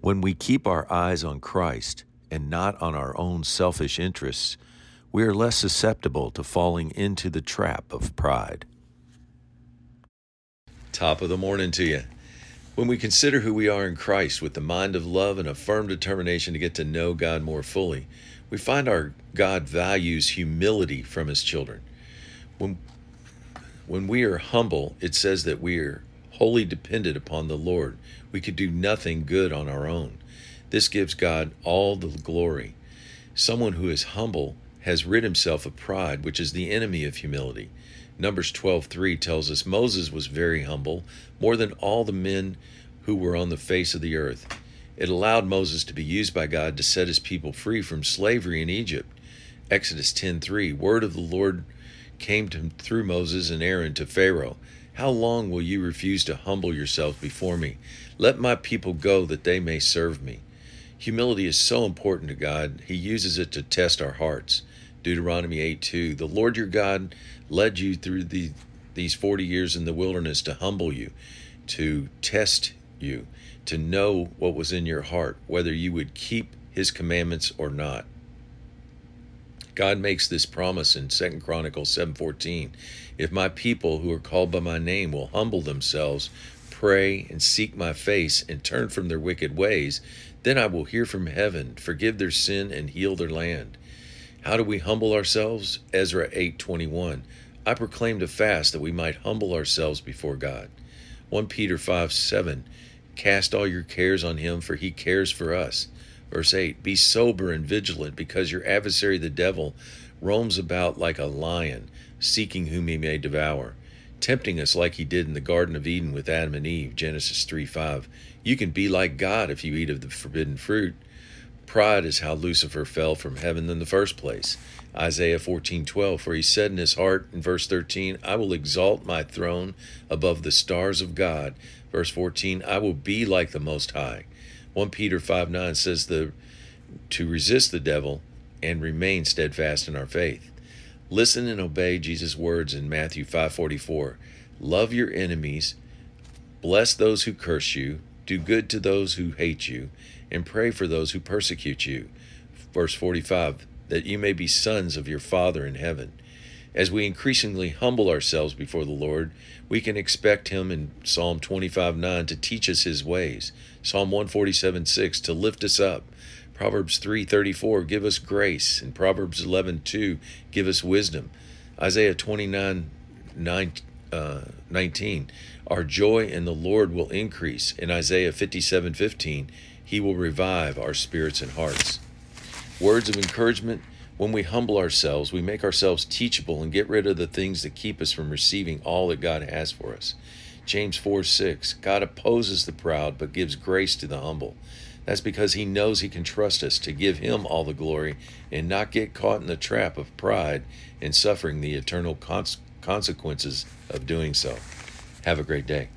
When we keep our eyes on Christ and not on our own selfish interests, we are less susceptible to falling into the trap of pride. Top of the morning to you. When we consider who we are in Christ with the mind of love and a firm determination to get to know God more fully, we find our God values humility from his children. When when we are humble, it says that we are wholly dependent upon the Lord. We could do nothing good on our own. This gives God all the glory. Someone who is humble has rid himself of pride, which is the enemy of humility. Numbers 12:3 tells us Moses was very humble, more than all the men who were on the face of the earth. It allowed Moses to be used by God to set his people free from slavery in Egypt. Exodus 10:3 Word of the Lord came to, through Moses and Aaron to Pharaoh. How long will you refuse to humble yourselves before me? Let my people go that they may serve me. Humility is so important to God, He uses it to test our hearts. Deuteronomy 8 2 The Lord your God led you through the, these 40 years in the wilderness to humble you, to test you, to know what was in your heart, whether you would keep his commandments or not. God makes this promise in 2 Chronicles 7:14. If my people who are called by my name will humble themselves, pray and seek my face and turn from their wicked ways, then I will hear from heaven, forgive their sin and heal their land. How do we humble ourselves? Ezra 8:21. I proclaimed a fast that we might humble ourselves before God. 1 Peter 5 7. Cast all your cares on him, for he cares for us. Verse 8 Be sober and vigilant, because your adversary, the devil, roams about like a lion, seeking whom he may devour, tempting us like he did in the Garden of Eden with Adam and Eve. Genesis 3 5. You can be like God if you eat of the forbidden fruit. Pride is how Lucifer fell from heaven in the first place. Isaiah 14:12 For he said in his heart in verse 13, I will exalt my throne above the stars of God. Verse 14, I will be like the most high. 1 Peter 5 9 says the to resist the devil and remain steadfast in our faith. Listen and obey Jesus' words in Matthew 5:44. Love your enemies, bless those who curse you, do good to those who hate you, and pray for those who persecute you. Verse 45 that you may be sons of your Father in heaven. As we increasingly humble ourselves before the Lord, we can expect Him in Psalm 25 9 to teach us His ways, Psalm 147 6 to lift us up, Proverbs 3 34 give us grace, and Proverbs 11 2 give us wisdom, Isaiah 29 9, uh, 19 our joy in the Lord will increase, in Isaiah 57 15 he will revive our spirits and hearts. Words of encouragement when we humble ourselves, we make ourselves teachable and get rid of the things that keep us from receiving all that God has for us. James 4 6 God opposes the proud, but gives grace to the humble. That's because He knows He can trust us to give Him all the glory and not get caught in the trap of pride and suffering the eternal consequences of doing so. Have a great day.